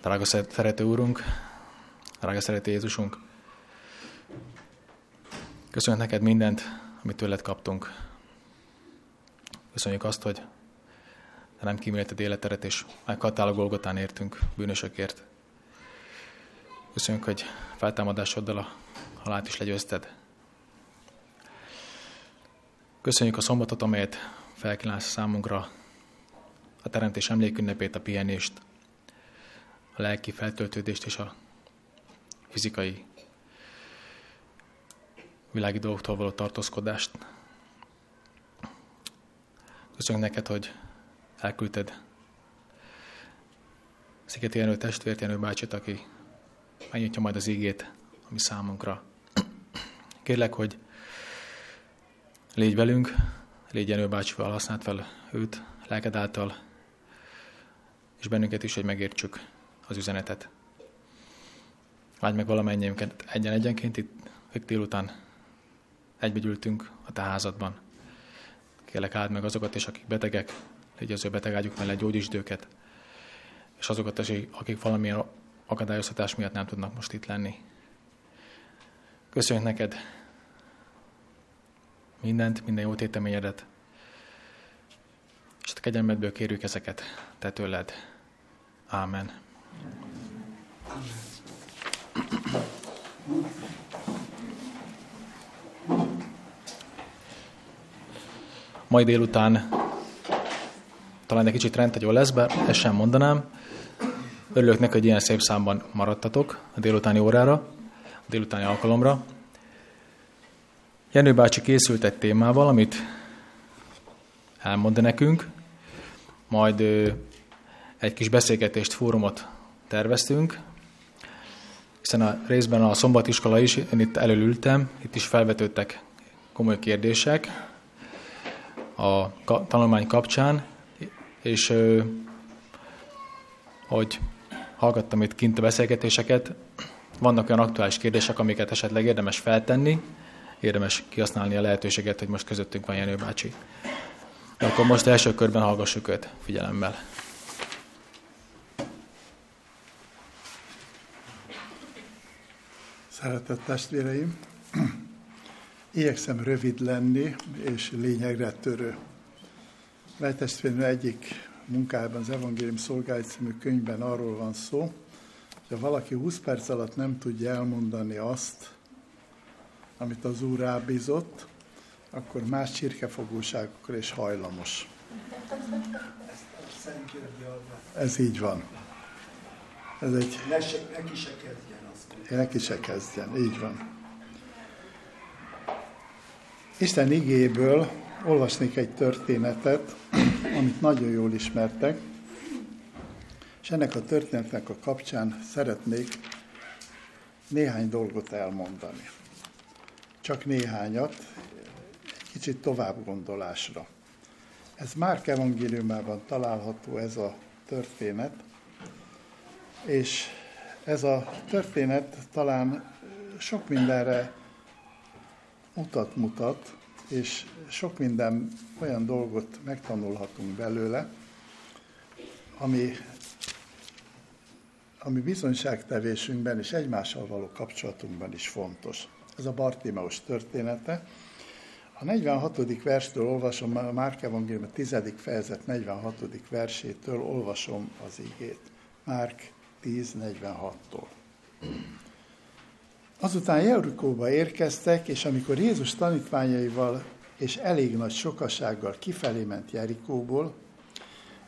Drága szerető Úrunk, drága szerető Jézusunk, köszönjük neked mindent, amit tőled kaptunk. Köszönjük azt, hogy de nem kíméleted életedet, és meghaltál a Golgotán értünk, bűnösökért. Köszönjük, hogy feltámadásoddal a halált is legyőzted. Köszönjük a szombatot, amelyet felkínálsz számunkra, a teremtés emlékünnepét, a pihenést, a lelki feltöltődést és a fizikai világi dolgoktól való tartózkodást. Köszönjük neked, hogy elküldted Szigeti Jenő testvért, Jenő bácsit, aki megnyitja majd az ígét, ami számunkra. Kérlek, hogy légy velünk, légy Jenő bácsival, használd fel őt, lelked által, és bennünket is, hogy megértsük az üzenetet. Vágy meg valamennyiünket egyen-egyenként itt, itt délután egybegyűltünk a te házadban. Kérlek áld meg azokat is, akik betegek, légy az ő betegágyuk mellett gyógyítsd őket, és azokat is, akik valamilyen akadályoztatás miatt nem tudnak most itt lenni. Köszönjük neked mindent, minden jó téteményedet, és a kegyelmedből kérjük ezeket te tőled. Ámen. Mai délután talán egy kicsit rendhagyó lesz, be, ezt sem mondanám. Örülök neki, hogy ilyen szép számban maradtatok a délutáni órára, a délutáni alkalomra. Jenő bácsi készült egy témával, amit elmond nekünk, majd egy kis beszélgetést, fórumot terveztünk, hiszen a részben a szombatiskola is, én itt előültem, itt is felvetődtek komoly kérdések a tanulmány kapcsán, és hogy hallgattam itt kint a beszélgetéseket, vannak olyan aktuális kérdések, amiket esetleg érdemes feltenni, érdemes kihasználni a lehetőséget, hogy most közöttünk van Jenő bácsi. De akkor most első körben hallgassuk őt figyelemmel. Szeretett testvéreim, igyekszem rövid lenni és lényegre törő. Lejtestvérnő egyik munkában, az Evangélium Szolgálat című könyvben arról van szó, hogy ha valaki 20 perc alatt nem tudja elmondani azt, amit az Úr rábízott, akkor más csirkefogóságokra is hajlamos. Ez így van. Ez egy... Neki se kezdjen azt. Neki se kezdjen, így van. Isten igéből olvasnék egy történetet, amit nagyon jól ismertek, és ennek a történetnek a kapcsán szeretnék néhány dolgot elmondani. Csak néhányat, egy kicsit tovább gondolásra. Ez Márk evangéliumában található ez a történet, és ez a történet talán sok mindenre utat mutat, és sok minden olyan dolgot megtanulhatunk belőle, ami, ami bizonyságtevésünkben és egymással való kapcsolatunkban is fontos. Ez a Bartimeus története. A 46. verstől olvasom, a Márk Evangélium a 10. fejezet 46. versétől olvasom az igét. Márk 10.46-tól. Azután Jerikóba érkeztek, és amikor Jézus tanítványaival és elég nagy sokasággal kifelé ment Jerikóból,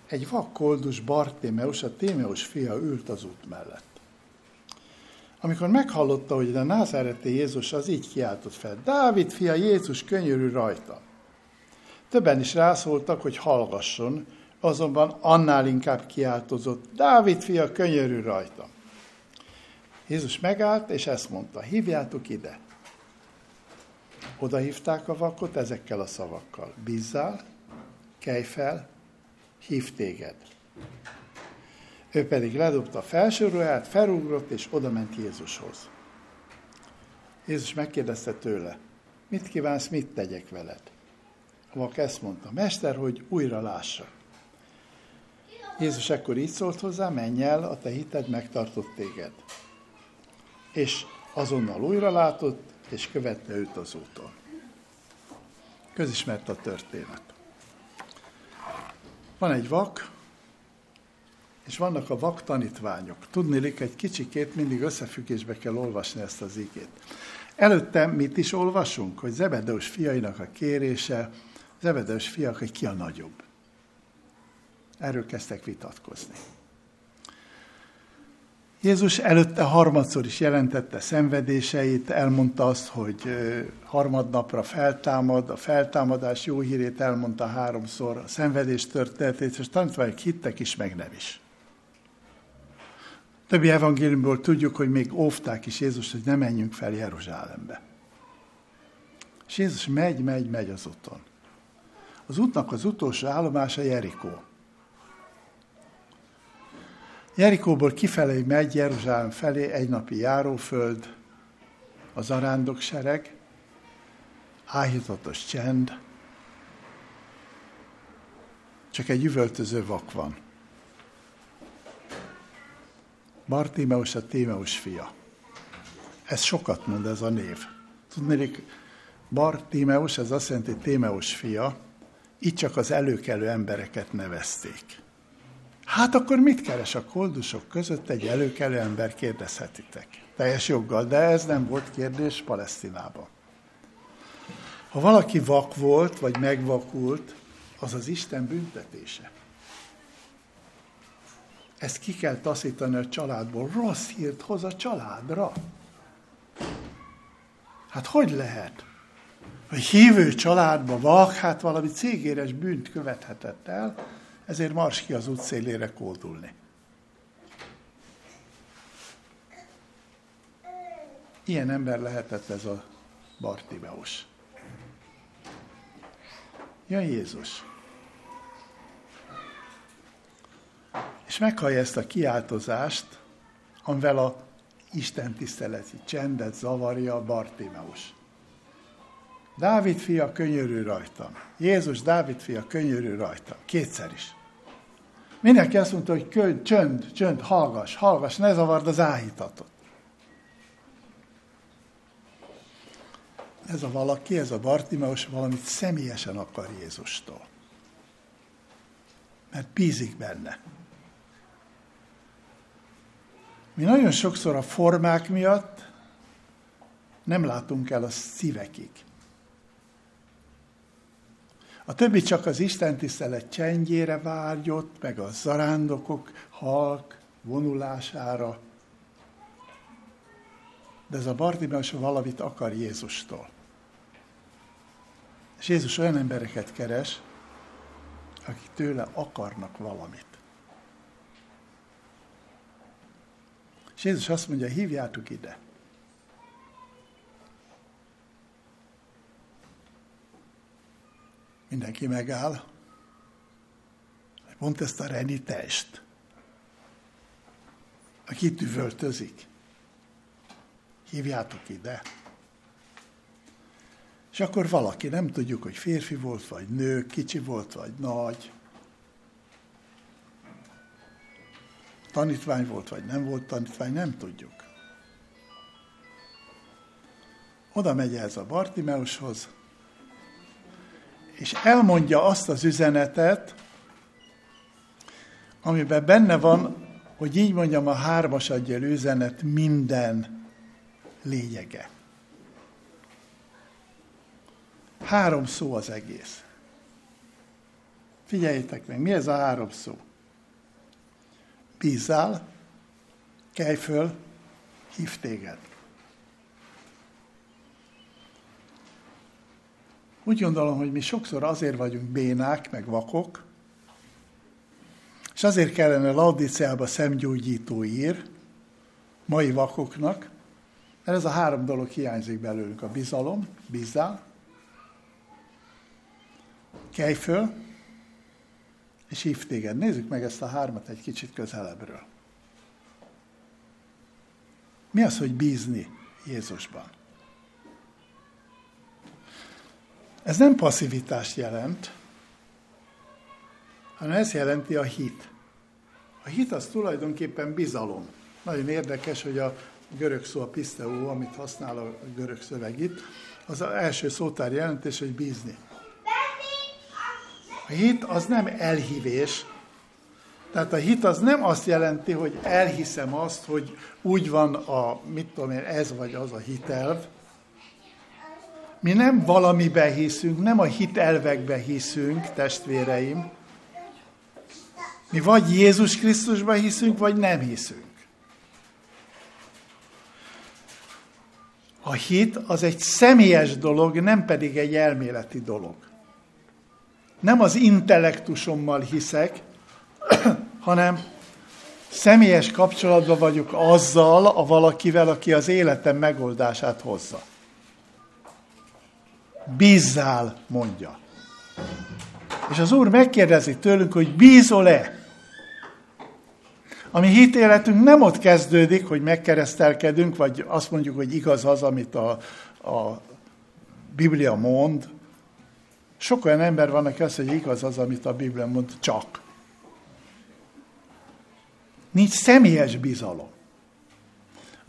egy vakkoldus Bartémeus, a Témeus fia ült az út mellett. Amikor meghallotta, hogy a názáreti Jézus az így kiáltott fel, Dávid fia, Jézus, könyörű rajta. Többen is rászóltak, hogy hallgasson, azonban annál inkább kiáltozott, Dávid fia, könyörű rajta. Jézus megállt, és ezt mondta, hívjátok ide. Oda hívták a vakot ezekkel a szavakkal. Bízzál, kelj fel, hív téged. Ő pedig ledobta a felső ruhát, felugrott, és oda ment Jézushoz. Jézus megkérdezte tőle, mit kívánsz, mit tegyek veled? A vak ezt mondta, mester, hogy újra lássa. Jézus ekkor így szólt hozzá, menj el, a te hited megtartott téged. És azonnal újra látott, és követte őt az úton. Közismert a történet. Van egy vak, és vannak a vak tanítványok. Tudnélik, egy kicsikét mindig összefüggésbe kell olvasni ezt az igét. Előtte mit is olvasunk? Hogy Zebedeus fiainak a kérése, Zebedeus fiak, hogy ki a nagyobb. Erről kezdtek vitatkozni. Jézus előtte harmadszor is jelentette szenvedéseit, elmondta azt, hogy harmadnapra feltámad, a feltámadás jó hírét elmondta háromszor, a szenvedés történetét, és tanítványok hittek is, meg nem is. Többi evangéliumból tudjuk, hogy még óvták is Jézus, hogy ne menjünk fel Jeruzsálembe. És Jézus megy, megy, megy az úton. Az útnak az utolsó állomása Jerikó. Jerikóból kifelé megy Jeruzsálem felé egy napi járóföld, az arándoksereg, áhítatos csend, csak egy üvöltöző vak van. Bartimeus a Tímeus fia. Ez sokat mond ez a név. Tudnék, Bartimeus, ez azt jelenti Tímeus fia, itt csak az előkelő embereket nevezték. Hát akkor mit keres a koldusok között egy előkelő ember, kérdezhetitek. Teljes joggal, de ez nem volt kérdés Palesztinában. Ha valaki vak volt, vagy megvakult, az az Isten büntetése. Ezt ki kell taszítani a családból. Rossz hírt hoz a családra. Hát hogy lehet? Hogy hívő családba vak, hát valami cégéres bűnt követhetett el, ezért mars ki az útszélére kódulni. Ilyen ember lehetett ez a Bartimeus. Jön Jézus. És meghallja ezt a kiáltozást, amivel a Isten tiszteleti csendet zavarja a Bartimeus. Dávid fia, könyörű rajtam. Jézus, Dávid fia, könyörű rajtam. Kétszer is. Mindenki azt mondta, hogy könyv, csönd, csönd, hallgass, hallgass, ne zavard az áhítatot. Ez a valaki, ez a Bartimeus valamit személyesen akar Jézustól. Mert bízik benne. Mi nagyon sokszor a formák miatt nem látunk el a szívekig. A többi csak az Isten tisztelet csendjére vágyott, meg a zarándokok halk vonulására. De ez a Bartimeus valamit akar Jézustól. És Jézus olyan embereket keres, akik tőle akarnak valamit. És Jézus azt mondja, hívjátok ide. Mindenki megáll. Pont ezt a renitest, aki itt. Hívjátok ide. És akkor valaki, nem tudjuk, hogy férfi volt, vagy nő, kicsi volt, vagy nagy, tanítvány volt, vagy nem volt tanítvány, nem tudjuk. Oda megy ez a Bartimeushoz, és elmondja azt az üzenetet, amiben benne van, hogy így mondjam, a hármas adjel üzenet minden lényege. Három szó az egész. Figyeljétek meg, mi ez a három szó? Bízzál, kelj föl, hív téged. Úgy gondolom, hogy mi sokszor azért vagyunk bénák, meg vakok, és azért kellene Laudiciába szemgyógyító ír, mai vakoknak, mert ez a három dolog hiányzik belőlünk. A bizalom, bízzál, kelj föl, és hív téged. Nézzük meg ezt a hármat egy kicsit közelebbről. Mi az, hogy bízni Jézusban? Ez nem passzivitást jelent, hanem ez jelenti a hit. A hit az tulajdonképpen bizalom. Nagyon érdekes, hogy a görög szó, a piszteó, amit használ a görög szöveg itt, az az első szótár jelentés, hogy bízni. A hit az nem elhívés, tehát a hit az nem azt jelenti, hogy elhiszem azt, hogy úgy van a, mit tudom én, ez vagy az a hitelv. Mi nem valamibe hiszünk, nem a hitelvekbe hiszünk, testvéreim. Mi vagy Jézus Krisztusba hiszünk, vagy nem hiszünk. A hit az egy személyes dolog, nem pedig egy elméleti dolog. Nem az intellektusommal hiszek, hanem személyes kapcsolatban vagyok azzal a valakivel, aki az életem megoldását hozza. Bízzál, mondja. És az Úr megkérdezi tőlünk, hogy bízol-e? A mi hitéletünk nem ott kezdődik, hogy megkeresztelkedünk, vagy azt mondjuk, hogy igaz az, amit a, a Biblia mond. Sok olyan ember van, aki azt hogy igaz az, amit a Biblia mond, csak. Nincs személyes bizalom.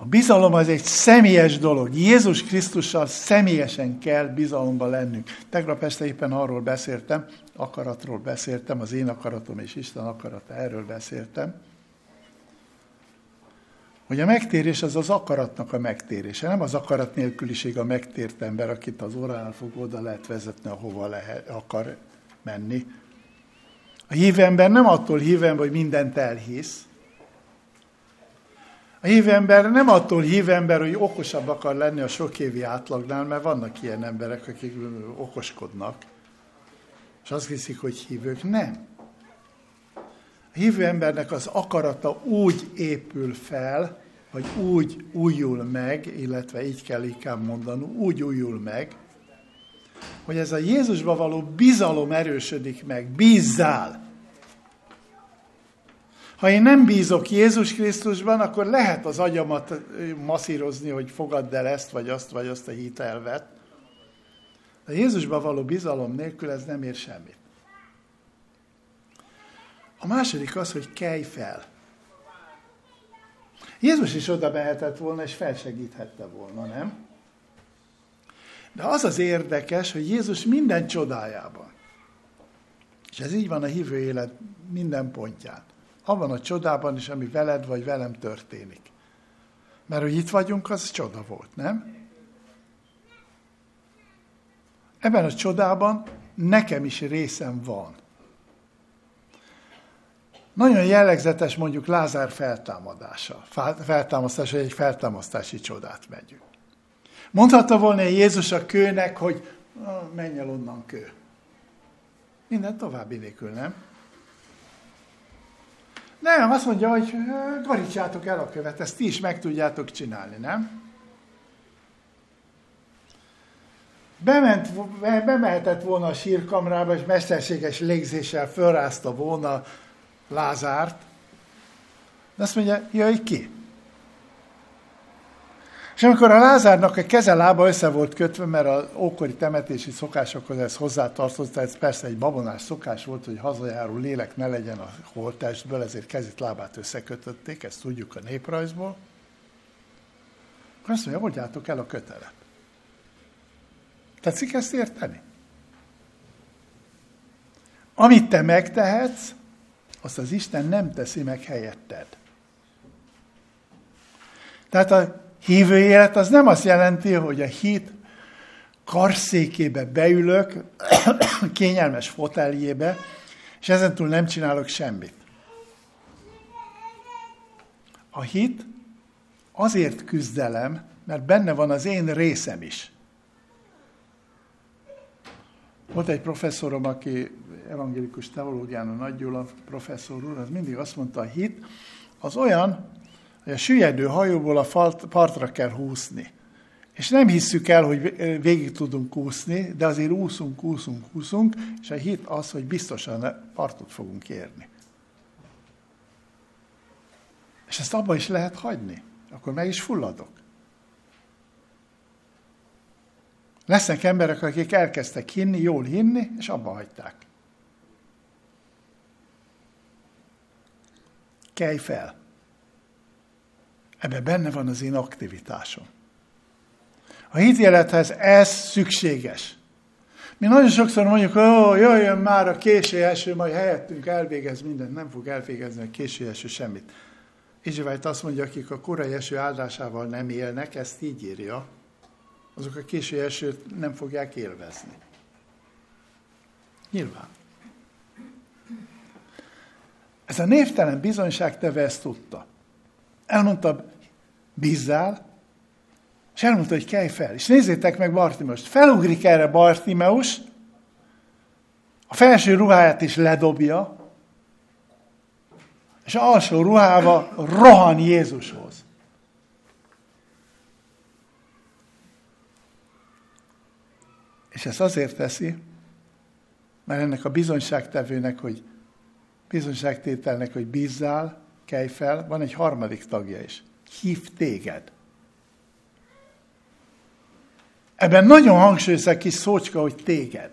A bizalom az egy személyes dolog. Jézus Krisztussal személyesen kell bizalomba lennünk. Tegnap este éppen arról beszéltem, akaratról beszéltem, az én akaratom és Isten akarata, erről beszéltem hogy a megtérés az az akaratnak a megtérése, nem az akarat nélküliség a megtért ember, akit az orránál fog oda lehet vezetni, ahova lehet, akar menni. A hívő ember nem attól hív hogy mindent elhisz. A hívő ember nem attól hív ember, hogy okosabb akar lenni a sok évi átlagnál, mert vannak ilyen emberek, akik okoskodnak, és azt hiszik, hogy hívők. Nem. A hívő embernek az akarata úgy épül fel, vagy úgy újul meg, illetve így kell inkább mondani, úgy újul meg, hogy ez a Jézusba való bizalom erősödik meg, bízzál. Ha én nem bízok Jézus Krisztusban, akkor lehet az agyamat masszírozni, hogy fogadd el ezt, vagy azt, vagy azt a hitelvet. De Jézusba való bizalom nélkül ez nem ér semmit. A második az, hogy kelj fel. Jézus is oda behetett volna, és felsegíthette volna, nem? De az az érdekes, hogy Jézus minden csodájában, és ez így van a hívő élet minden pontján, abban a csodában is, ami veled vagy velem történik. Mert hogy itt vagyunk, az csoda volt, nem? Ebben a csodában nekem is részem van. Nagyon jellegzetes mondjuk Lázár feltámadása. Feltámasztása, egy feltámasztási csodát megyünk. Mondhatta volna Jézus a kőnek, hogy menj el onnan kő. Minden további nélkül, nem? Nem, azt mondja, hogy garítsátok el a követ, ezt ti is meg tudjátok csinálni, nem? Bement, bemehetett volna a sírkamrába, és mesterséges légzéssel fölrázta volna Lázárt, de azt mondja, jöjj ki. És amikor a Lázárnak a keze lába össze volt kötve, mert az ókori temetési szokásokhoz ez hozzátartozott, ez persze egy babonás szokás volt, hogy hazajáró lélek ne legyen a holttestből, ezért kezét lábát összekötötték, ezt tudjuk a néprajzból. Akkor azt mondja, oldjátok el a kötelet. Tetszik ezt érteni? Amit te megtehetsz, azt az Isten nem teszi meg helyetted. Tehát a hívő élet az nem azt jelenti, hogy a hit karszékébe beülök, kényelmes foteljébe, és ezentúl nem csinálok semmit. A hit azért küzdelem, mert benne van az én részem is. Volt egy professzorom, aki evangélikus teológián a Nagy Gyula professzor úr, az mindig azt mondta, a hit az olyan, hogy a süllyedő hajóból a partra kell húzni. És nem hisszük el, hogy végig tudunk úszni, de azért úszunk, úszunk, úszunk, és a hit az, hogy biztosan partot fogunk érni. És ezt abba is lehet hagyni. Akkor meg is fulladok. Lesznek emberek, akik elkezdtek hinni, jól hinni, és abba hagyták. Kelj fel. Ebben benne van az én aktivitásom. A hitélethez ez szükséges. Mi nagyon sokszor mondjuk, ó, jöjjön már a késő eső, majd helyettünk elvégez mindent, nem fog elvégezni a késő eső semmit. Izsivájt azt mondja, akik a korai eső áldásával nem élnek, ezt így írja, azok a késő esőt nem fogják élvezni. Nyilván. Ez a névtelen bizonyságtevő ezt tudta. Elmondta, bízzál, és elmondta, hogy kelj fel. És nézzétek meg Bartimeust. Felugrik erre Bartimeus, a felső ruháját is ledobja, és alsó ruhába rohan Jézushoz. És ezt azért teszi, mert ennek a bizonyságtevőnek, hogy bizonyságtételnek, hogy bízzál, kelj fel, van egy harmadik tagja is. Hív téged. Ebben nagyon hangsúlyos egy kis szócska, hogy téged.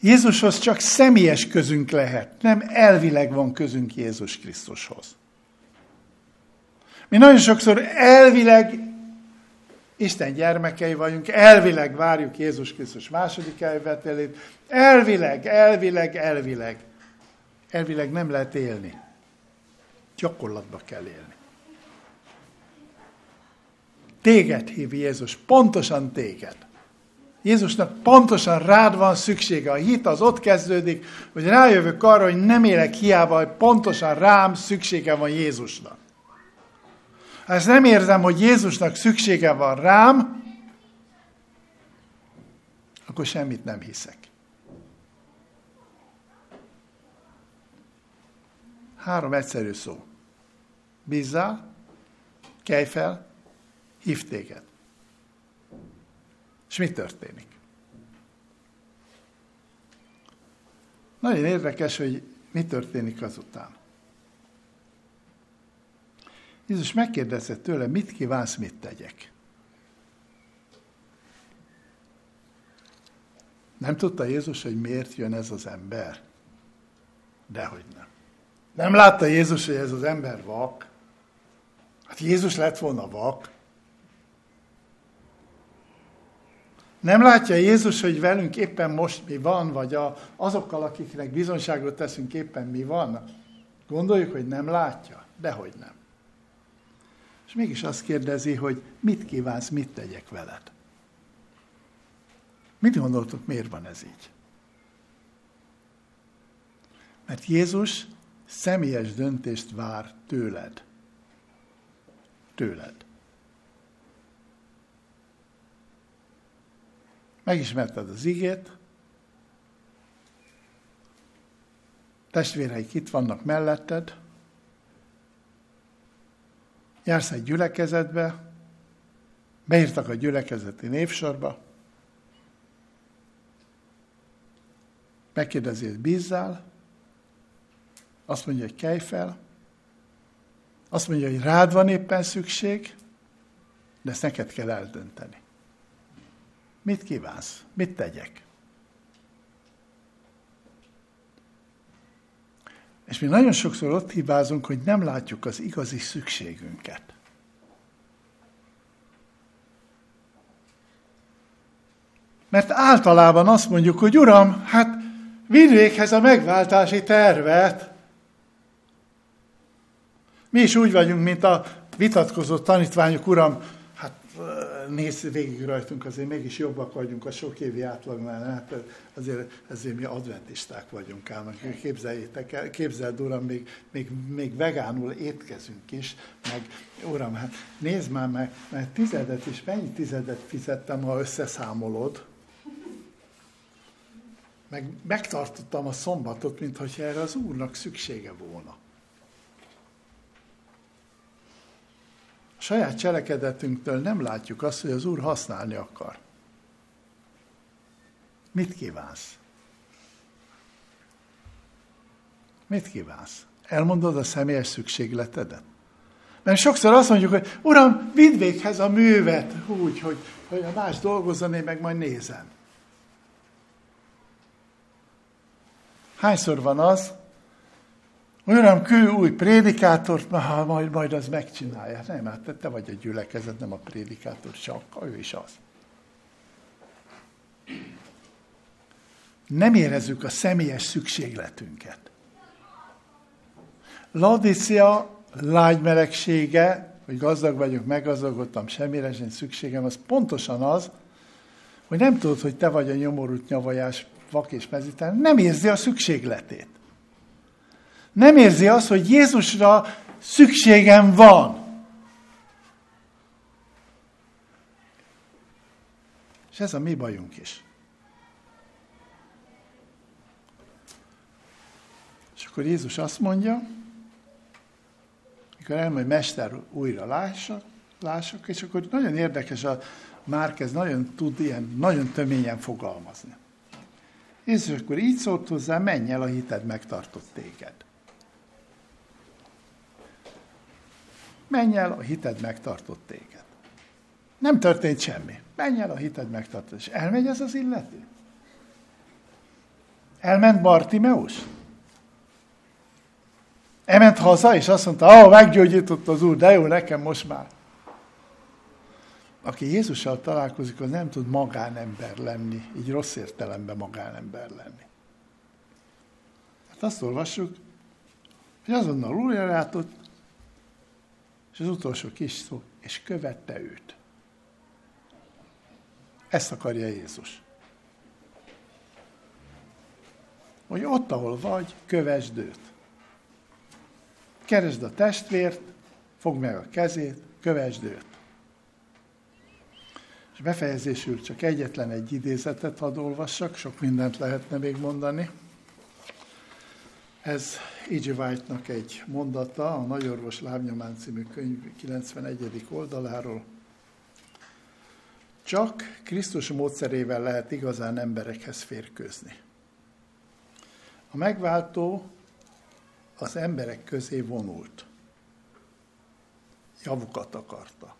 Jézushoz csak személyes közünk lehet, nem elvileg van közünk Jézus Krisztushoz. Mi nagyon sokszor elvileg Isten gyermekei vagyunk, elvileg várjuk Jézus Krisztus második elvetelét, elvileg, elvileg, elvileg. Elvileg nem lehet élni. Gyakorlatba kell élni. Téged hív Jézus, pontosan téged. Jézusnak pontosan rád van szüksége. A hit az ott kezdődik, hogy rájövök arra, hogy nem élek hiába, hogy pontosan rám szüksége van Jézusnak. Ha ezt nem érzem, hogy Jézusnak szüksége van rám, akkor semmit nem hiszek. Három egyszerű szó. Bízzál, kelj fel, hív téged. És mi történik? Nagyon érdekes, hogy mi történik azután. Jézus megkérdezett tőle, mit kívánsz, mit tegyek. Nem tudta Jézus, hogy miért jön ez az ember? Dehogy nem. Nem látta Jézus, hogy ez az ember vak. Hát Jézus lett volna vak. Nem látja Jézus, hogy velünk éppen most mi van, vagy a, azokkal, akiknek bizonyságot teszünk éppen mi van? Gondoljuk, hogy nem látja? Dehogy nem. És mégis azt kérdezi, hogy mit kívánsz, mit tegyek veled? Mit gondoltok, miért van ez így? Mert Jézus személyes döntést vár tőled. Tőled. Megismerted az igét, testvéreik itt vannak melletted, jársz egy gyülekezetbe, beírtak a gyülekezeti névsorba, megkérdezi, hogy bízzál, azt mondja, hogy kelj fel, azt mondja, hogy rád van éppen szükség, de ezt neked kell eldönteni. Mit kívánsz? Mit tegyek? És mi nagyon sokszor ott hibázunk, hogy nem látjuk az igazi szükségünket. Mert általában azt mondjuk, hogy Uram, hát vidd véghez a megváltási tervet. Mi is úgy vagyunk, mint a vitatkozó tanítványok, Uram, néz végig rajtunk, azért mégis jobbak vagyunk a sok évi átlagnál, hát azért, azért mi adventisták vagyunk ám. Képzeljétek el, képzeld, uram, még, még, még vegánul étkezünk is, meg uram, hát nézd már meg, mert tizedet is, mennyi tizedet fizettem, ha összeszámolod, meg megtartottam a szombatot, mint hogyha erre az úrnak szüksége volna. Saját cselekedetünktől nem látjuk azt, hogy az Úr használni akar. Mit kívánsz? Mit kívánsz? Elmondod a személyes szükségletedet? Mert sokszor azt mondjuk, hogy Uram, vidd véghez a művet úgy, hogy, hogy a más dolgozzon, én meg majd nézem. Hányszor van az, Uram, kő új prédikátort, majd, majd az megcsinálja. Nem, hát te, vagy a gyülekezet, nem a prédikátor, csak ő is az. Nem érezzük a személyes szükségletünket. Laodicea lágy melegsége, hogy gazdag vagyok, meggazdagodtam, semmire sem szükségem, az pontosan az, hogy nem tudod, hogy te vagy a nyomorult nyavajás vak és mezítelen, nem érzi a szükségletét. Nem érzi azt, hogy Jézusra szükségem van. És ez a mi bajunk is. És akkor Jézus azt mondja, mikor hogy Mester újra lássak, lássak, és akkor nagyon érdekes, a Márkez nagyon tud ilyen, nagyon töményen fogalmazni. Jézus akkor így szólt hozzá, menj el, a hited megtartott téged. Menj el, a hited megtartott téged. Nem történt semmi. Menj el, a hited megtartott. És elmegy ez az illető? Elment Bartimeus? Elment haza, és azt mondta, ah, meggyógyított az Úr, de jó, nekem most már. Aki Jézussal találkozik, az nem tud magánember lenni, így rossz értelemben magánember lenni. Hát azt olvassuk, hogy azonnal újra látott, és az utolsó kis szó, és követte őt. Ezt akarja Jézus. Hogy ott, ahol vagy, kövesd őt. Keresd a testvért, fogd meg a kezét, kövesd őt. És befejezésül csak egyetlen egy idézetet hadd olvassak, sok mindent lehetne még mondani. Ez E.G. White-nak egy mondata, a Nagyorvos Lábnyomán című könyv 91. oldaláról. Csak Krisztus módszerével lehet igazán emberekhez férkőzni. A megváltó az emberek közé vonult. Javukat akarta.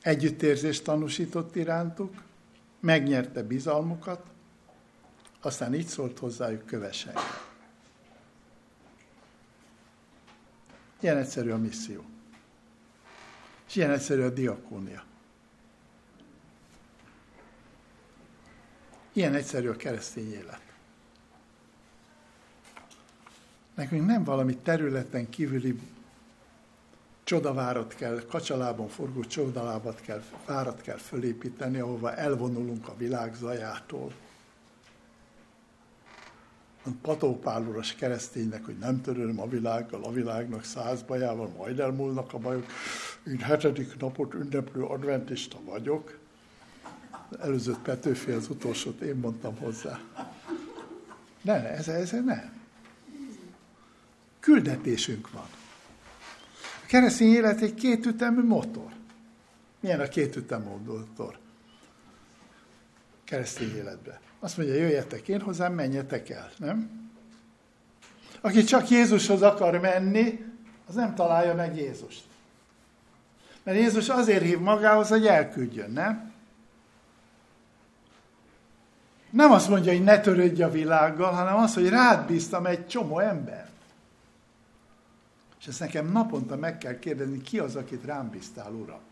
Együttérzést tanúsított irántuk, megnyerte bizalmukat, aztán így szólt hozzájuk kövesen. Ilyen egyszerű a misszió. És ilyen egyszerű a diakónia. Ilyen egyszerű a keresztény élet. Nekünk nem valami területen kívüli csodavárat kell, kacsalában forgó csodalábat kell, várat kell fölépíteni, ahova elvonulunk a világ zajától. A patópáluras kereszténynek, hogy nem törölöm a világgal, a világnak száz bajával, majd elmúlnak a bajok. Én hetedik napot ünneplő adventista vagyok. Előzött Petőfi az utolsót én mondtam hozzá. Ne, ez, ez nem. Küldetésünk van. A keresztény élet egy kétütemű motor. Milyen a kétütemű motor? Keresztény életben. Azt mondja, jöjjetek én hozzám, menjetek el, nem? Aki csak Jézushoz akar menni, az nem találja meg Jézust. Mert Jézus azért hív magához, hogy elküldjön, nem? Nem azt mondja, hogy ne törődj a világgal, hanem azt, hogy rád bíztam egy csomó ember. És ezt nekem naponta meg kell kérdezni, ki az, akit rám bíztál, Uram.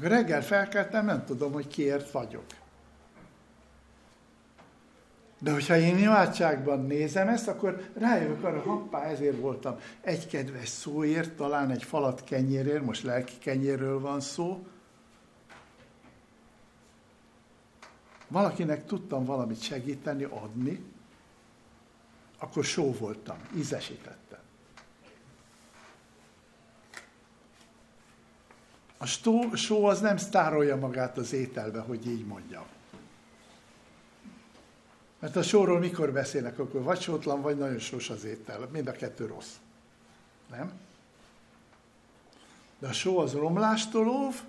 Reggel felkeltem, nem tudom, hogy kiért vagyok. De hogyha én imádságban nézem ezt, akkor rájövök arra, hoppá, ezért voltam egy kedves szóért, talán egy falat kenyérért, most lelki kenyérről van szó. Valakinek tudtam valamit segíteni, adni, akkor só voltam, ízesítettem. A stó, só az nem sztárolja magát az ételbe, hogy így mondjam. Mert a sóról mikor beszélnek, akkor vagy sótlan, vagy nagyon sós az étel. Mind a kettő rossz. Nem? De a só az romlástól óv,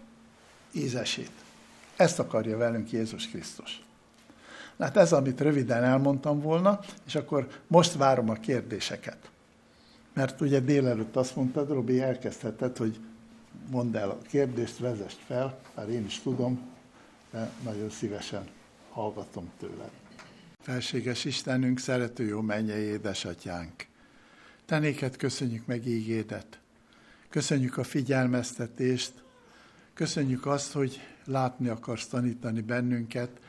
ízesít. Ezt akarja velünk Jézus Krisztus. Hát ez, amit röviden elmondtam volna, és akkor most várom a kérdéseket. Mert ugye délelőtt azt mondtad, Robi, elkezdheted, hogy mondd el a kérdést, vezest fel, már én is tudom, de nagyon szívesen hallgatom tőled. Felséges Istenünk, szerető jó mennyei édesatyánk. Te néked köszönjük meg ígédet. Köszönjük a figyelmeztetést. Köszönjük azt, hogy látni akarsz tanítani bennünket,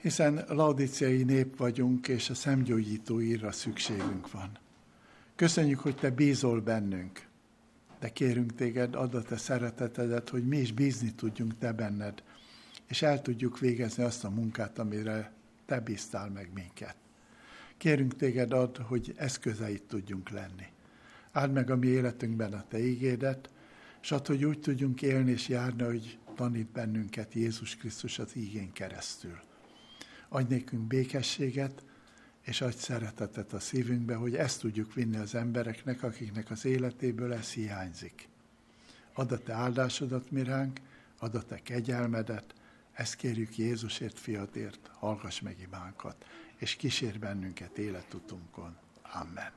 hiszen laudiciai nép vagyunk, és a szemgyógyító írra szükségünk van. Köszönjük, hogy te bízol bennünk, de kérünk téged, add a te szeretetedet, hogy mi is bízni tudjunk te benned, és el tudjuk végezni azt a munkát, amire te bíztál meg minket. Kérünk téged ad, hogy eszközeit tudjunk lenni. Áld meg a mi életünkben a te ígédet, és add, hogy úgy tudjunk élni és járni, hogy tanít bennünket Jézus Krisztus az ígén keresztül. Adj nékünk békességet, és adj szeretetet a szívünkbe, hogy ezt tudjuk vinni az embereknek, akiknek az életéből ez hiányzik. Add a te áldásodat miránk, add a te kegyelmedet, ezt kérjük Jézusért, fiadért, hallgass meg imánkat, és kísér bennünket életutunkon. Amen.